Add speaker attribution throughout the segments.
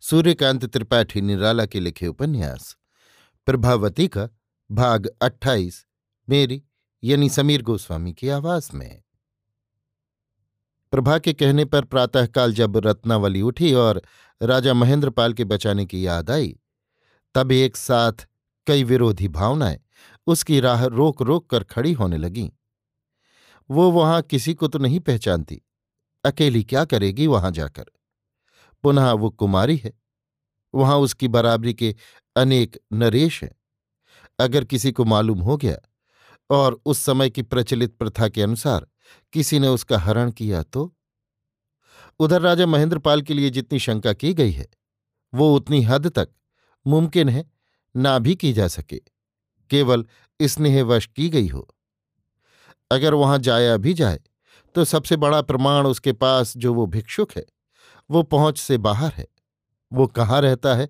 Speaker 1: सूर्यकांत त्रिपाठी निराला के लिखे उपन्यास। प्रभावती का भाग अट्ठाईस, मेरी यानी समीर गोस्वामी की आवाज़ में। प्रभा के कहने पर प्रातःकाल जब रत्नावली उठी और राजा महेंद्रपाल के बचाने की याद आई, तब एक साथ कई विरोधी भावनाएँ उसकी राह रोक रोक कर खड़ी होने लगीं। वो वहाँ किसी को तो नहीं पहचानती। अकेली क्या करेगी वहाँ जाकर? पुनः वो कुमारी है। वहाँ उसकी बराबरी के अनेक नरेश हैं। अगर किसी को मालूम हो गया और उस समय की प्रचलित प्रथा के अनुसार किसी ने उसका हरण किया तो? उधर राजा महेंद्रपाल के लिए जितनी शंका की गई है, वो उतनी हद तक मुमकिन है ना भी की जा सके। केवल स्नेहवश की गई हो। अगर वहाँ जाया भी जाए तो सबसे बड़ा प्रमाण उसके पास जो वो भिक्षुक है वो पहुँच से बाहर है। वो कहाँ रहता है,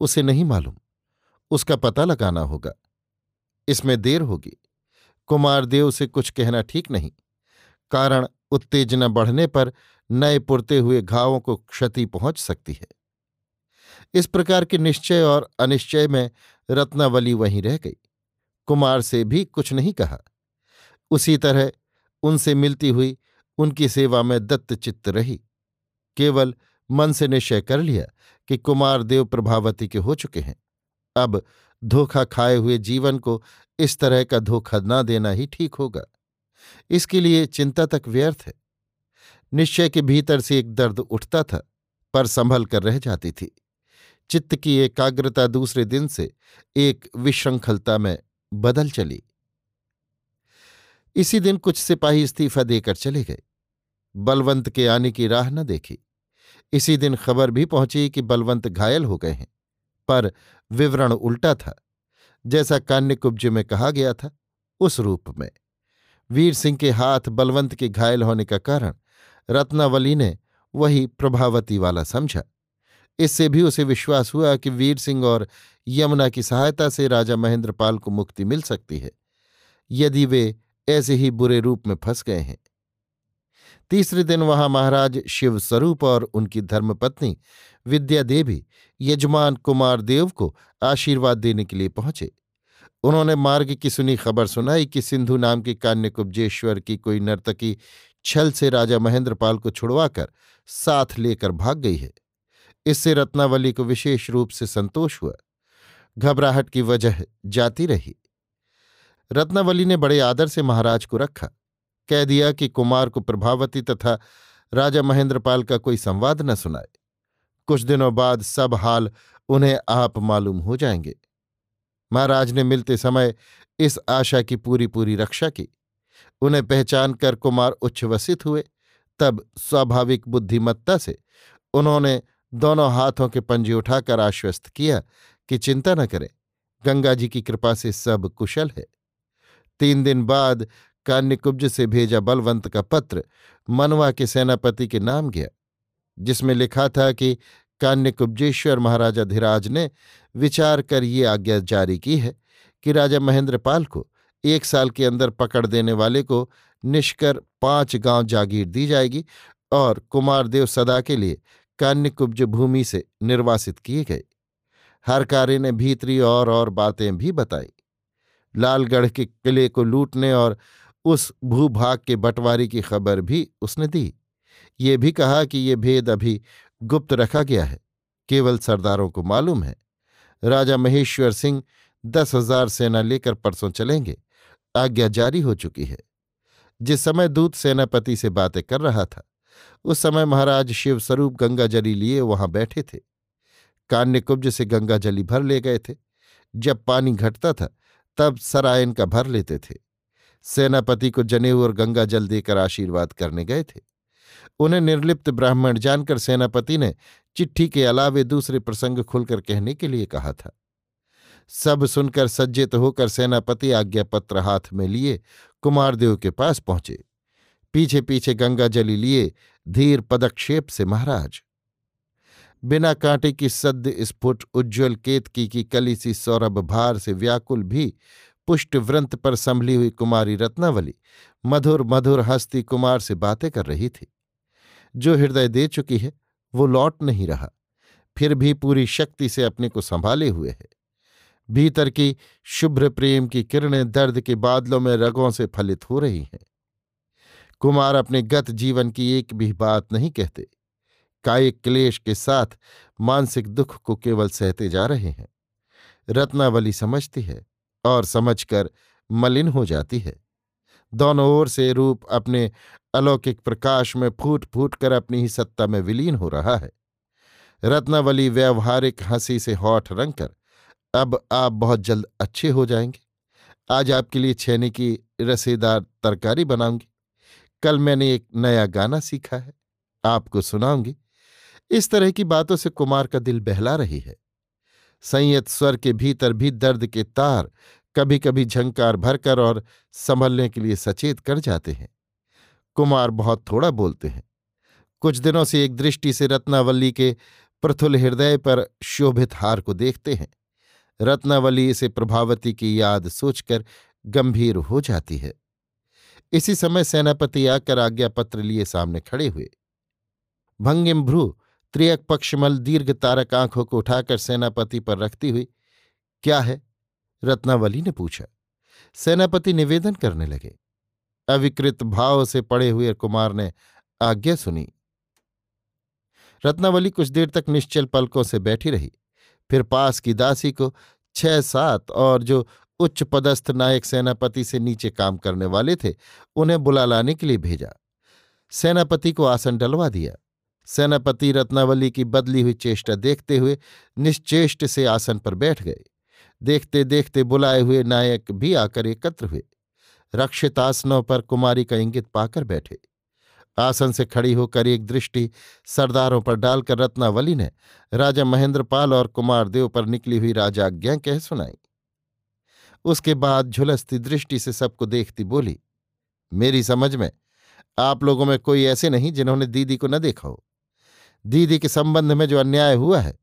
Speaker 1: उसे नहीं मालूम। उसका पता लगाना होगा। इसमें देर होगी। कुमारदेव से कुछ कहना ठीक नहीं। कारण उत्तेजना बढ़ने पर नए पुरते हुए घावों को क्षति पहुँच सकती है। इस प्रकार के निश्चय और अनिश्चय में रत्नावली वहीं रह गई। कुमार से भी कुछ नहीं कहा। उसी तरह उनसे मिलती हुई उनकी सेवा में दत्तचित्त रही। केवल मन से निश्चय कर लिया कि कुमार देव प्रभावती के हो चुके हैं। अब धोखा खाए हुए जीवन को इस तरह का धोखा न देना ही ठीक होगा। इसके लिए चिंता तक व्यर्थ है। निश्चय के भीतर से एक दर्द उठता था, पर संभल कर रह जाती थी। चित्त की एकाग्रता दूसरे दिन से एक विश्रृंखलता में बदल चली। इसी दिन कुछ सिपाही इस्तीफा देकर चले गए। बलवंत के आने की राह न देखी। इसी दिन खबर भी पहुँची कि बलवंत घायल हो गए हैं, पर विवरण उल्टा था। जैसा कान्यकुब्ज में कहा गया था, उस रूप में। वीर सिंह के हाथ बलवंत के घायल होने का कारण रत्नावली ने वही प्रभावती वाला समझा। इससे भी उसे विश्वास हुआ कि वीर सिंह और यमुना की सहायता से राजा महेंद्रपाल को मुक्ति मिल सकती है, यदि वे ऐसे ही बुरे रूप में फंस गए हैं। तीसरे दिन वहाँ महाराज शिवस्वरूप और उनकी धर्मपत्नी विद्या देवी यजमान कुमार देव को आशीर्वाद देने के लिए पहुँचे। उन्होंने मार्ग की सुनी खबर सुनाई कि सिंधु नाम की कान्यकुब्जेश्वर की कोई नर्तकी छल से राजा महेंद्रपाल को छुड़वाकर साथ लेकर भाग गई है। इससे रत्नावली को विशेष रूप से संतोष हुआ। घबराहट की वजह जाती रही। रत्नावली ने बड़े आदर से महाराज को रखा। कह दिया कि कुमार को प्रभावती तथा राजा महेंद्रपाल का कोई संवाद न सुनाए। कुछ दिनों बाद सब हाल उन्हें आप मालूम हो जाएँगे। महाराज ने मिलते समय इस आशा की पूरी पूरी रक्षा की। उन्हें पहचान कर कुमार उच्छ्वसित हुए। तब स्वाभाविक बुद्धिमत्ता से उन्होंने दोनों हाथों के पंजे उठाकर आश्वस्त किया कि चिंता न करें। गंगा जी की कृपा से सब कुशल है। तीन दिन बाद कान्यकुब्ज से भेजा बलवंत का पत्र मनवा के सेनापति के नाम गया, जिसमें लिखा था कि कान्यकुब्जेश्वर महाराजा धीराज ने विचार कर ये आज्ञा जारी की है कि राजा महेंद्रपाल को एक साल के अंदर पकड़ देने वाले को निष्कर पाँच गाँव जागीर दी जाएगी और कुमारदेव सदा के लिए कान्यकुब्ज भूमि से निर्वासित किए गए। हर कार्य ने भीतरी और और बातें भी बताई। लालगढ़ के किले को लूटने और उस भूभाग के बंटवारे की खबर भी उसने दी। ये भी कहा कि ये भेद अभी गुप्त रखा गया है। केवल सरदारों को मालूम है। राजा महेश्वर सिंह दस हज़ार सेना लेकर परसों चलेंगे। आज्ञा जारी हो चुकी है। जिस समय दूत सेनापति से बातें कर रहा था, उस समय महाराज शिवस्वरूप गंगाजली लिए वहाँ बैठे थे। कान्यकुब्ज से गंगाजली भर ले गए थे। जब पानी घटता था, तब सरायन का भर लेते थे। सेनापति को जनेऊ और गंगा जल देकर आशीर्वाद करने गए थे। उन्हें निर्लिप्त ब्राह्मण जानकर सेनापति ने चिट्ठी के अलावे दूसरे प्रसंग खुलकर कहने के लिए कहा था। सब सुनकर सज्जित होकर सेनापति आज्ञापत्र हाथ में लिए कुमारदेव के पास पहुँचे। पीछे पीछे गंगा जली लिए धीर पदक्षेप से महाराज। बिना कांटे की सद्य स्फुट उज्ज्वल केतकी की कली सी सौरभ भार से व्याकुल भी पुष्ट व्रंत पर संभली हुई कुमारी रत्नावली मधुर मधुर हस्ती कुमार से बातें कर रही थी। जो हृदय दे चुकी है, वो लौट नहीं रहा। फिर भी पूरी शक्ति से अपने को संभाले हुए है। भीतर की शुभ्र प्रेम की किरणें दर्द के बादलों में रगों से फलित हो रही हैं। कुमार अपने गत जीवन की एक भी बात नहीं कहते। कायिक क्लेश के साथ मानसिक दुख को केवल सहते जा रहे हैं। रत्नावली समझती है और समझकर मलिन हो जाती है। दोनों ओर से रूप अपने अलौकिक प्रकाश में फूट फूट कर अपनी ही सत्ता में विलीन हो रहा है। रत्नावली व्यवहारिक हँसी से होठ रंग कर अब आप बहुत जल्द अच्छे हो जाएँगे। आज आपके लिए छेने की रसेदार तरकारी बनाऊँगी। कल मैंने एक नया गाना सीखा है। आपको सुनाऊँगी। इस तरह की बातों से कुमार का दिल बहला रही है। संयत स्वर के भीतर भी दर्द के तार कभी कभी झंकार भरकर और संभलने के लिए सचेत कर जाते हैं। कुमार बहुत थोड़ा बोलते हैं। कुछ दिनों से एक दृष्टि से रत्नावल्ली के प्रथुल हृदय पर शोभित हार को देखते हैं। रत्नावली इसे प्रभावती की याद सोचकर गंभीर हो जाती है। इसी समय सेनापति आकर आज्ञा पत्र लिए सामने खड़े हुए। भंगिम भ्रू त्रियक पक्षमल दीर्घ तारक आँखों को उठाकर सेनापति पर रखती हुई, क्या है? रत्नावली ने पूछा। सेनापति निवेदन करने लगे। अविकृत भाव से पड़े हुए कुमार ने आज्ञा सुनी। रत्नावली कुछ देर तक निश्चल पलकों से बैठी रही। फिर पास की दासी को छह सात और जो उच्च पदस्थ नायक सेनापति से नीचे काम करने वाले थे, उन्हें बुला लाने के लिए भेजा। सेनापति को आसन डलवा दिया। सेनापति रत्नावली की बदली हुई चेष्टा देखते हुए निश्चेष्ट से आसन पर बैठ गए। देखते देखते बुलाए हुए नायक भी आकर एकत्र हुए। रक्षित आसनों पर कुमारी का इंगित पाकर बैठे। आसन से खड़ी होकर एक दृष्टि सरदारों पर डालकर रत्नावली ने राजा महेंद्रपाल और कुमारदेव पर निकली हुई राजाज्ञा कह सुनाई। उसके बाद झुलसती दृष्टि से सबको देखती बोली, मेरी समझ में आप लोगों में कोई ऐसे नहीं जिन्होंने दीदी को न देखा हो। दीदी के संबंध में जो अन्याय हुआ है,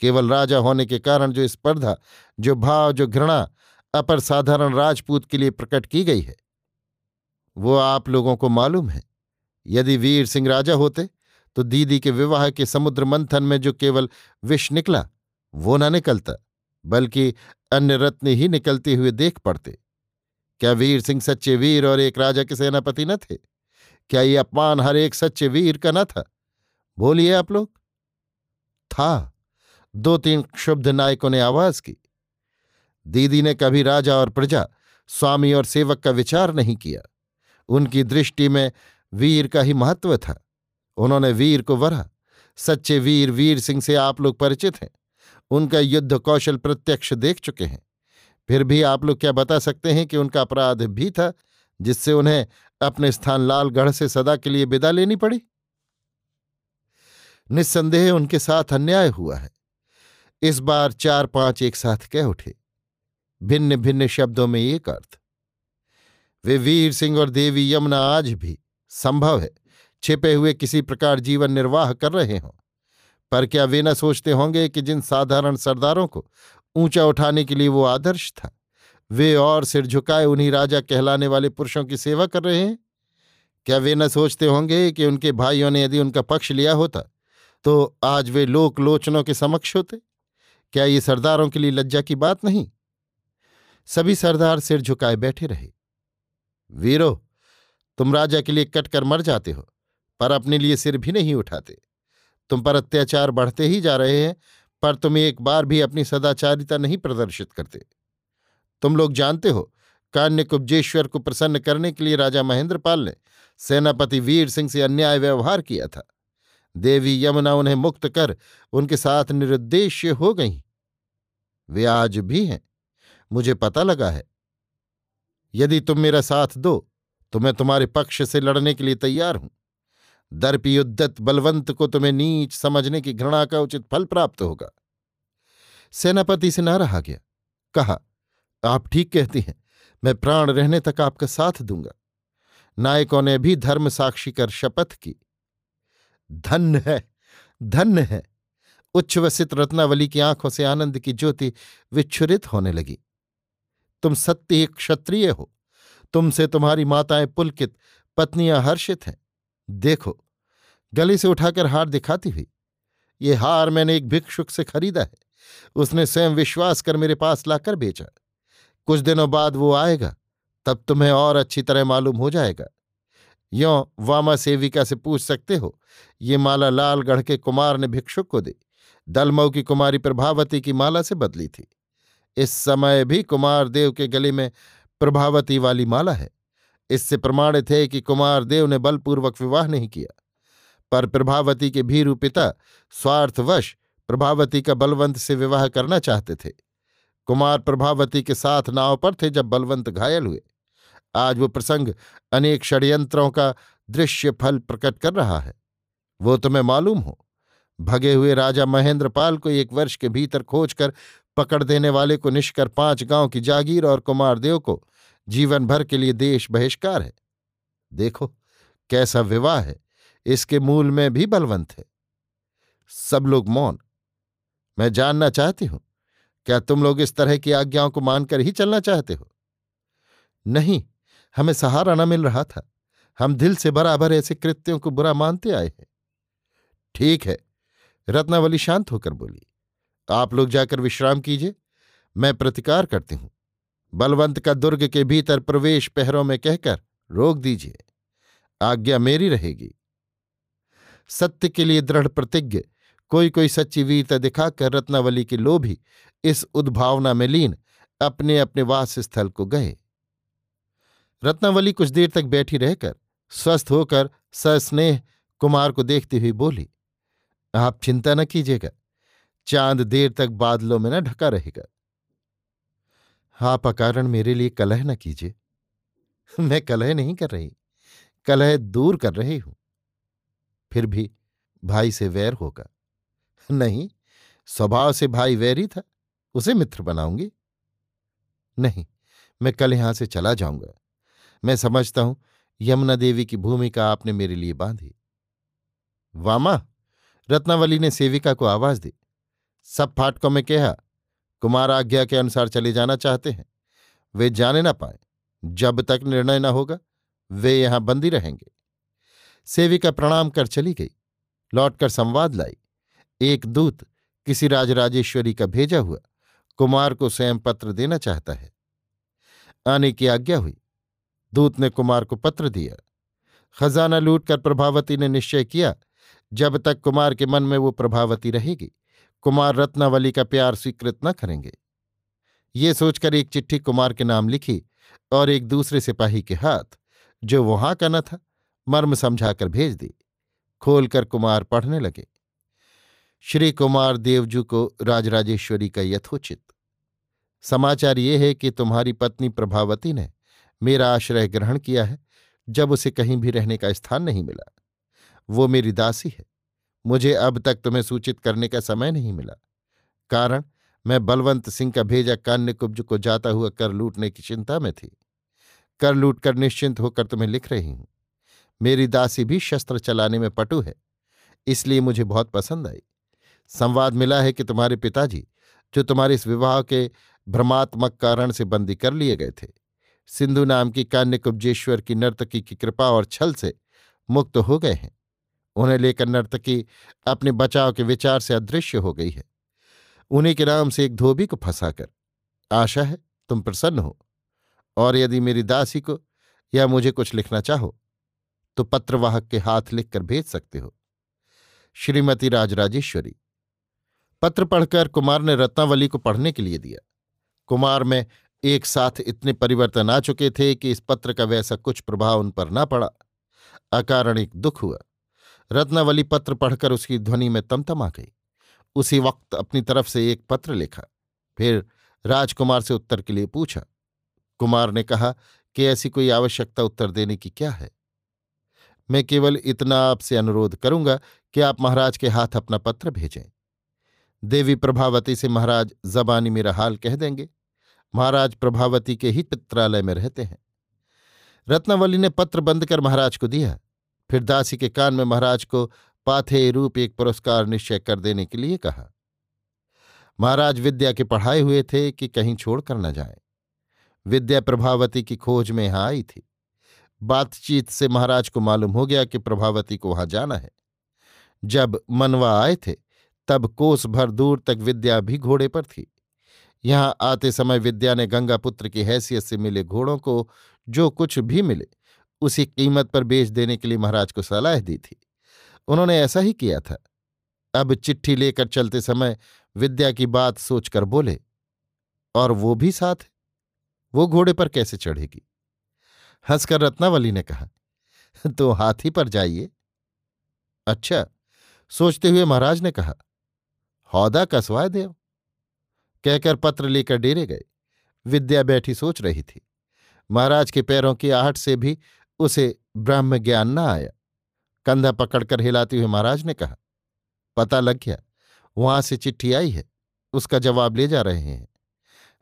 Speaker 1: केवल राजा होने के कारण जो स्पर्धा, जो भाव, जो घृणा, अपर साधारण राजपूत के लिए प्रकट की गई है, वो आप लोगों को मालूम है। यदि वीर सिंह राजा होते तो दीदी के विवाह के समुद्र मंथन में जो केवल विष निकला, वो ना निकलता, बल्कि अन्य रत्न ही निकलते हुए देख पड़ते। क्या वीर सिंह सच्चे वीर और एक राजा के सेनापति न थे? क्या ये अपमान हर एक सच्चे वीर का न था? बोलिए आप लोग। था। दो तीन क्षुब्ध नायकों ने आवाज़ की। दीदी ने कभी राजा और प्रजा, स्वामी और सेवक का विचार नहीं किया। उनकी दृष्टि में वीर का ही महत्व था। उन्होंने वीर को वरा। सच्चे वीर वीर सिंह से आप लोग परिचित हैं। उनका युद्ध कौशल प्रत्यक्ष देख चुके हैं। फिर भी आप लोग क्या बता सकते हैं कि उनका अपराध भी था, जिससे उन्हें अपने स्थान लालगढ़ से सदा के लिए विदा लेनी पड़ी? निस्संदेह उनके साथ अन्याय हुआ है। इस बार चार पाँच एक साथ कह उठे। भिन्न भिन्न शब्दों में एक अर्थ। वे वीर सिंह और देवी यमुना आज भी संभव है छिपे हुए किसी प्रकार जीवन निर्वाह कर रहे हों। पर क्या वे न सोचते होंगे कि जिन साधारण सरदारों को ऊँचा उठाने के लिए वो आदर्श था, वे और सिर झुकाए उन्हीं राजा कहलाने वाले पुरुषों की सेवा कर रहे हैं? क्या वे न सोचते होंगे कि उनके भाइयों ने यदि उनका पक्ष लिया होता तो आज वे लोक लोचनों के समक्ष होते? क्या ये सरदारों के लिए लज्जा की बात नहीं? सभी सरदार सिर झुकाए बैठे रहे। वीरो, तुम राजा के लिए कटकर मर जाते हो, पर अपने लिए सिर भी नहीं उठाते। तुम पर अत्याचार बढ़ते ही जा रहे हैं, पर तुम एक बार भी अपनी सदाचारिता नहीं प्रदर्शित करते। तुम लोग जानते हो कान्य कुब्जेश्वर को प्रसन्न करने के लिए राजा महेंद्र पाल ने सेनापति वीर सिंह से अन्याय व्यवहार किया था। देवी यमुना उन्हें मुक्त कर उनके साथ निरुद्देश्य हो गई। वे आज भी हैं। मुझे पता लगा है। यदि तुम मेरा साथ दो तो मैं तुम्हारे पक्ष से लड़ने के लिए तैयार हूँ। दर्पयुद्धत बलवंत को तुम्हें नीच समझने की घृणा का उचित फल प्राप्त होगा। सेनापति से ना रहा गया। कहा, आप ठीक कहती हैं। मैं प्राण रहने तक आपका साथ दूँगा। नायकों ने भी धर्म साक्षी कर शपथ की। धन्य है धन्य है। उच्छ्वसित रत्नावली की आँखों से आनंद की ज्योति विच्छुरित होने लगी। तुम सत्य ही क्षत्रिय हो। तुमसे तुम्हारी माताएँ पुलकित, पत्नियाँ हर्षित हैं। देखो, गले से उठाकर हार दिखाती हुई। ये हार मैंने एक भिक्षुक से खरीदा है। उसने स्वयं विश्वास कर मेरे पास लाकर बेचा। कुछ दिनों बाद वो आएगा, तब तुम्हें और अच्छी तरह मालूम हो जाएगा। यों वामा सेविका से पूछ सकते हो, ये माला लालगढ़ के कुमार ने भिक्षुक को दी। दलमऊ की कुमारी प्रभावती की माला से बदली थी। इस समय भी कुमार देव के गले में प्रभावती वाली माला है। इससे प्रमाणित है कि कुमार देव ने बलपूर्वक विवाह नहीं किया। पर प्रभावती के भीरू पिता स्वार्थवश प्रभावती का बलवंत से विवाह करना चाहते थे। कुमार प्रभावती के साथ नाव पर थे जब बलवंत घायल हुए। आज वो प्रसंग अनेक षड्यंत्रों का दृश्य फल प्रकट कर रहा है। वो तुम्हें मालूम हो, भगे हुए राजा महेंद्र पाल को एक वर्ष के भीतर खोजकर पकड़ देने वाले को निष्कर पाँच गाँव की जागीर और कुमारदेव को जीवन भर के लिए देश बहिष्कार है। देखो, कैसा विवाह है, इसके मूल में भी बलवंत है। सब लोग मौन। मैं जानना चाहती हूँ, क्या तुम लोग इस तरह की आज्ञाओं को मानकर ही चलना चाहते हो? नहीं हमें सहारा न मिल रहा था। हम दिल से बराबर ऐसे कृत्यों को बुरा मानते आए हैं। ठीक है, रत्नावली शांत होकर बोली, आप लोग जाकर विश्राम कीजिए, मैं प्रतिकार करती हूँ। बलवंत का दुर्ग के भीतर प्रवेश पहरों में कहकर रोक दीजिए, आज्ञा मेरी रहेगी। सत्य के लिए दृढ़ प्रतिज्ञ कोई कोई सच्ची वीरता दिखाकर रत्नावली के लोभी इस उद्भावना में लीन अपने अपने वास स्थल को गए। रत्नावली कुछ देर तक बैठी रहकर स्वस्थ होकर सस्नेह कुमार को देखती हुई बोली, आप चिंता न कीजिएगा, चाँद देर तक बादलों में न ढका रहेगा। आप अकारण मेरे लिए कलह न कीजिए। मैं कलह नहीं कर रही, कलह दूर कर रही हूँ। फिर भी भाई से वैर होगा। नहीं, स्वभाव से भाई वैरी था, उसे मित्र बनाऊँगी। नहीं, मैं कल यहाँ से चला जाऊँगा। मैं समझता हूँ, यमुना देवी की भूमिका आपने मेरे लिए बांधी। वामा रत्नावली ने सेविका को आवाज़ दी। सब फाटकों में कहा, कुमार आज्ञा के अनुसार चले जाना चाहते हैं। वे जाने ना पाए। जब तक निर्णय न होगा, वे यहाँ बंदी रहेंगे। सेविका प्रणाम कर चली गई। लौटकर संवाद लाई। एक दूत किसी राजराजेश्वरी का भेजा हुआ, कुमार को स्वयं पत्र देना चाहता है। आने की आज्ञा हुई। दूत ने कुमार को पत्र दिया। खजाना लूटकर प्रभावती ने निश्चय किया, जब तक कुमार के मन में वो प्रभावती रहेगी, कुमार रत्नावली का प्यार स्वीकृत न करेंगे। ये सोचकर एक चिट्ठी कुमार के नाम लिखी और एक दूसरे सिपाही के हाथ, जो वहाँ का न था, मर्म समझाकर भेज दी। खोलकर कुमार पढ़ने लगे। श्री कुमार देवजू को राजराजेश्वरी का यथोचित। समाचार ये है कि तुम्हारी पत्नी प्रभावती ने मेरा आश्रय ग्रहण किया है, जब उसे कहीं भी रहने का स्थान नहीं मिला। वो मेरी दासी है। मुझे अब तक तुम्हें सूचित करने का समय नहीं मिला। कारण, मैं बलवंत सिंह का भेजा कान्य कुब्ज को जाता हुआ कर लूटने की चिंता में थी। कर लूट कर निश्चिंत होकर तुम्हें लिख रही हूँ। मेरी दासी भी शस्त्र चलाने में पटु है, इसलिए मुझे बहुत पसंद आई। संवाद मिला है कि तुम्हारे पिताजी, जो तुम्हारे इस विवाह के भ्रमात्मक कारण से बंदी कर लिए गए थे। सिंधु नाम की कान्य कुब्जेश्वर की नर्तकी की कृपा और छल से मुक्त हो गए हैं। उन्हें लेकर नर्तकी अपने बचाव के विचार से अदृश्य हो गई है। उन्हीं के नाम से एक धोबी को फंसाकर आशा है तुम प्रसन्न हो। और यदि मेरी दासी को या मुझे कुछ लिखना चाहो तो पत्रवाहक के हाथ लिखकर भेज सकते हो। श्रीमती राजराजेश्वरी, पत्र पढ़कर कुमार ने रत्नावली को पढ़ने के लिए दिया। कुमार में एक साथ इतने परिवर्तन आ चुके थे कि इस पत्र का वैसा कुछ प्रभाव उन पर ना पड़ा। अकारण एक दुख हुआ। रत्नावली पत्र पढ़कर उसकी ध्वनि में तमतम आ गई। उसी वक्त अपनी तरफ़ से एक पत्र लिखा। फिर राजकुमार से उत्तर के लिए पूछा। कुमार ने कहा कि ऐसी कोई आवश्यकता उत्तर देने की क्या है? मैं केवल इतना आपसे अनुरोध करूँगा कि आप महाराज के हाथ अपना पत्र भेजें। देवी प्रभावती से महाराज जबानी मेरा हाल कह देंगे। महाराज प्रभावती के ही पित्रालय में रहते हैं। रत्नावली ने पत्र बंद कर महाराज को दिया। फिर दासी के कान में महाराज को पाथे रूप एक पुरस्कार निश्चय कर देने के लिए कहा। महाराज विद्या के पढ़ाए हुए थे कि कहीं छोड़कर न जाए। विद्या प्रभावती की खोज में यहाँ आई थी। बातचीत से महाराज को मालूम हो गया कि प्रभावती को वहाँ जाना है। जब मनवा आए थे, तब कोस भर दूर तक विद्या भी घोड़े पर थी। यहाँ आते समय विद्या ने गंगापुत्र की हैसियत से मिले घोड़ों को जो कुछ भी मिले, उसी कीमत पर बेच देने के लिए महाराज को सलाह दी थी। उन्होंने ऐसा ही किया था। अब चिट्ठी लेकर चलते समय विद्या की बात सोचकर बोले, और वो भी साथ वो घोड़े पर कैसे चढ़ेगी? हंसकर रत्नावली ने कहा तो हाथी पर जाइए। अच्छा। सोचते हुए महाराज ने कहा, हौदा कसवाए देव कहकर पत्र लेकर डेरे गए। विद्या बैठी सोच रही थी। महाराज के पैरों की आहट से भी उसे ब्रह्म ज्ञान न आया। कंधा पकड़कर हिलाते हुए महाराज ने कहा, पता लग गया, वहाँ से चिट्ठी आई है, उसका जवाब ले जा रहे हैं।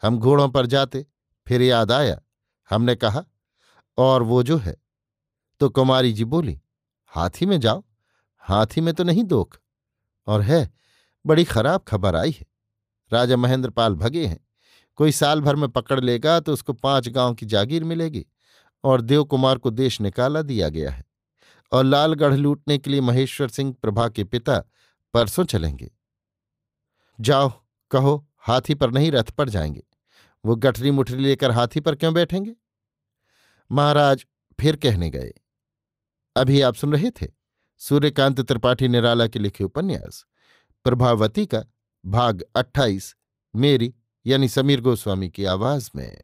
Speaker 1: हम घोड़ों पर जाते, फिर याद आया, हमने कहा, और वो जो है। तो कुमारी जी बोली, हाथी में जाओ, हाथी में तो नहीं दोख, और है, बड़ी खराब खबर आई है। राजा महेंद्र पाल भगे हैं। कोई साल भर में पकड़ लेगा तो उसको पाँच गाँव की जागीर मिलेगी और देव कुमार को देश निकाला दिया गया है और लालगढ़ लूटने के लिए महेश्वर सिंह प्रभा के पिता परसों चलेंगे। जाओ, कहो, हाथी पर नहीं रथ पर जाएँगे। वो गठरी मुठरी लेकर हाथी पर क्यों बैठेंगे? महाराज फिर कहने गए, अभी आप सुन रहे थे? सूर्यकांत त्रिपाठी निराला के लिखे उपन्यास, प्रभावती का भाग 28 मेरी यानी समीर गोस्वामी की आवाज़ में।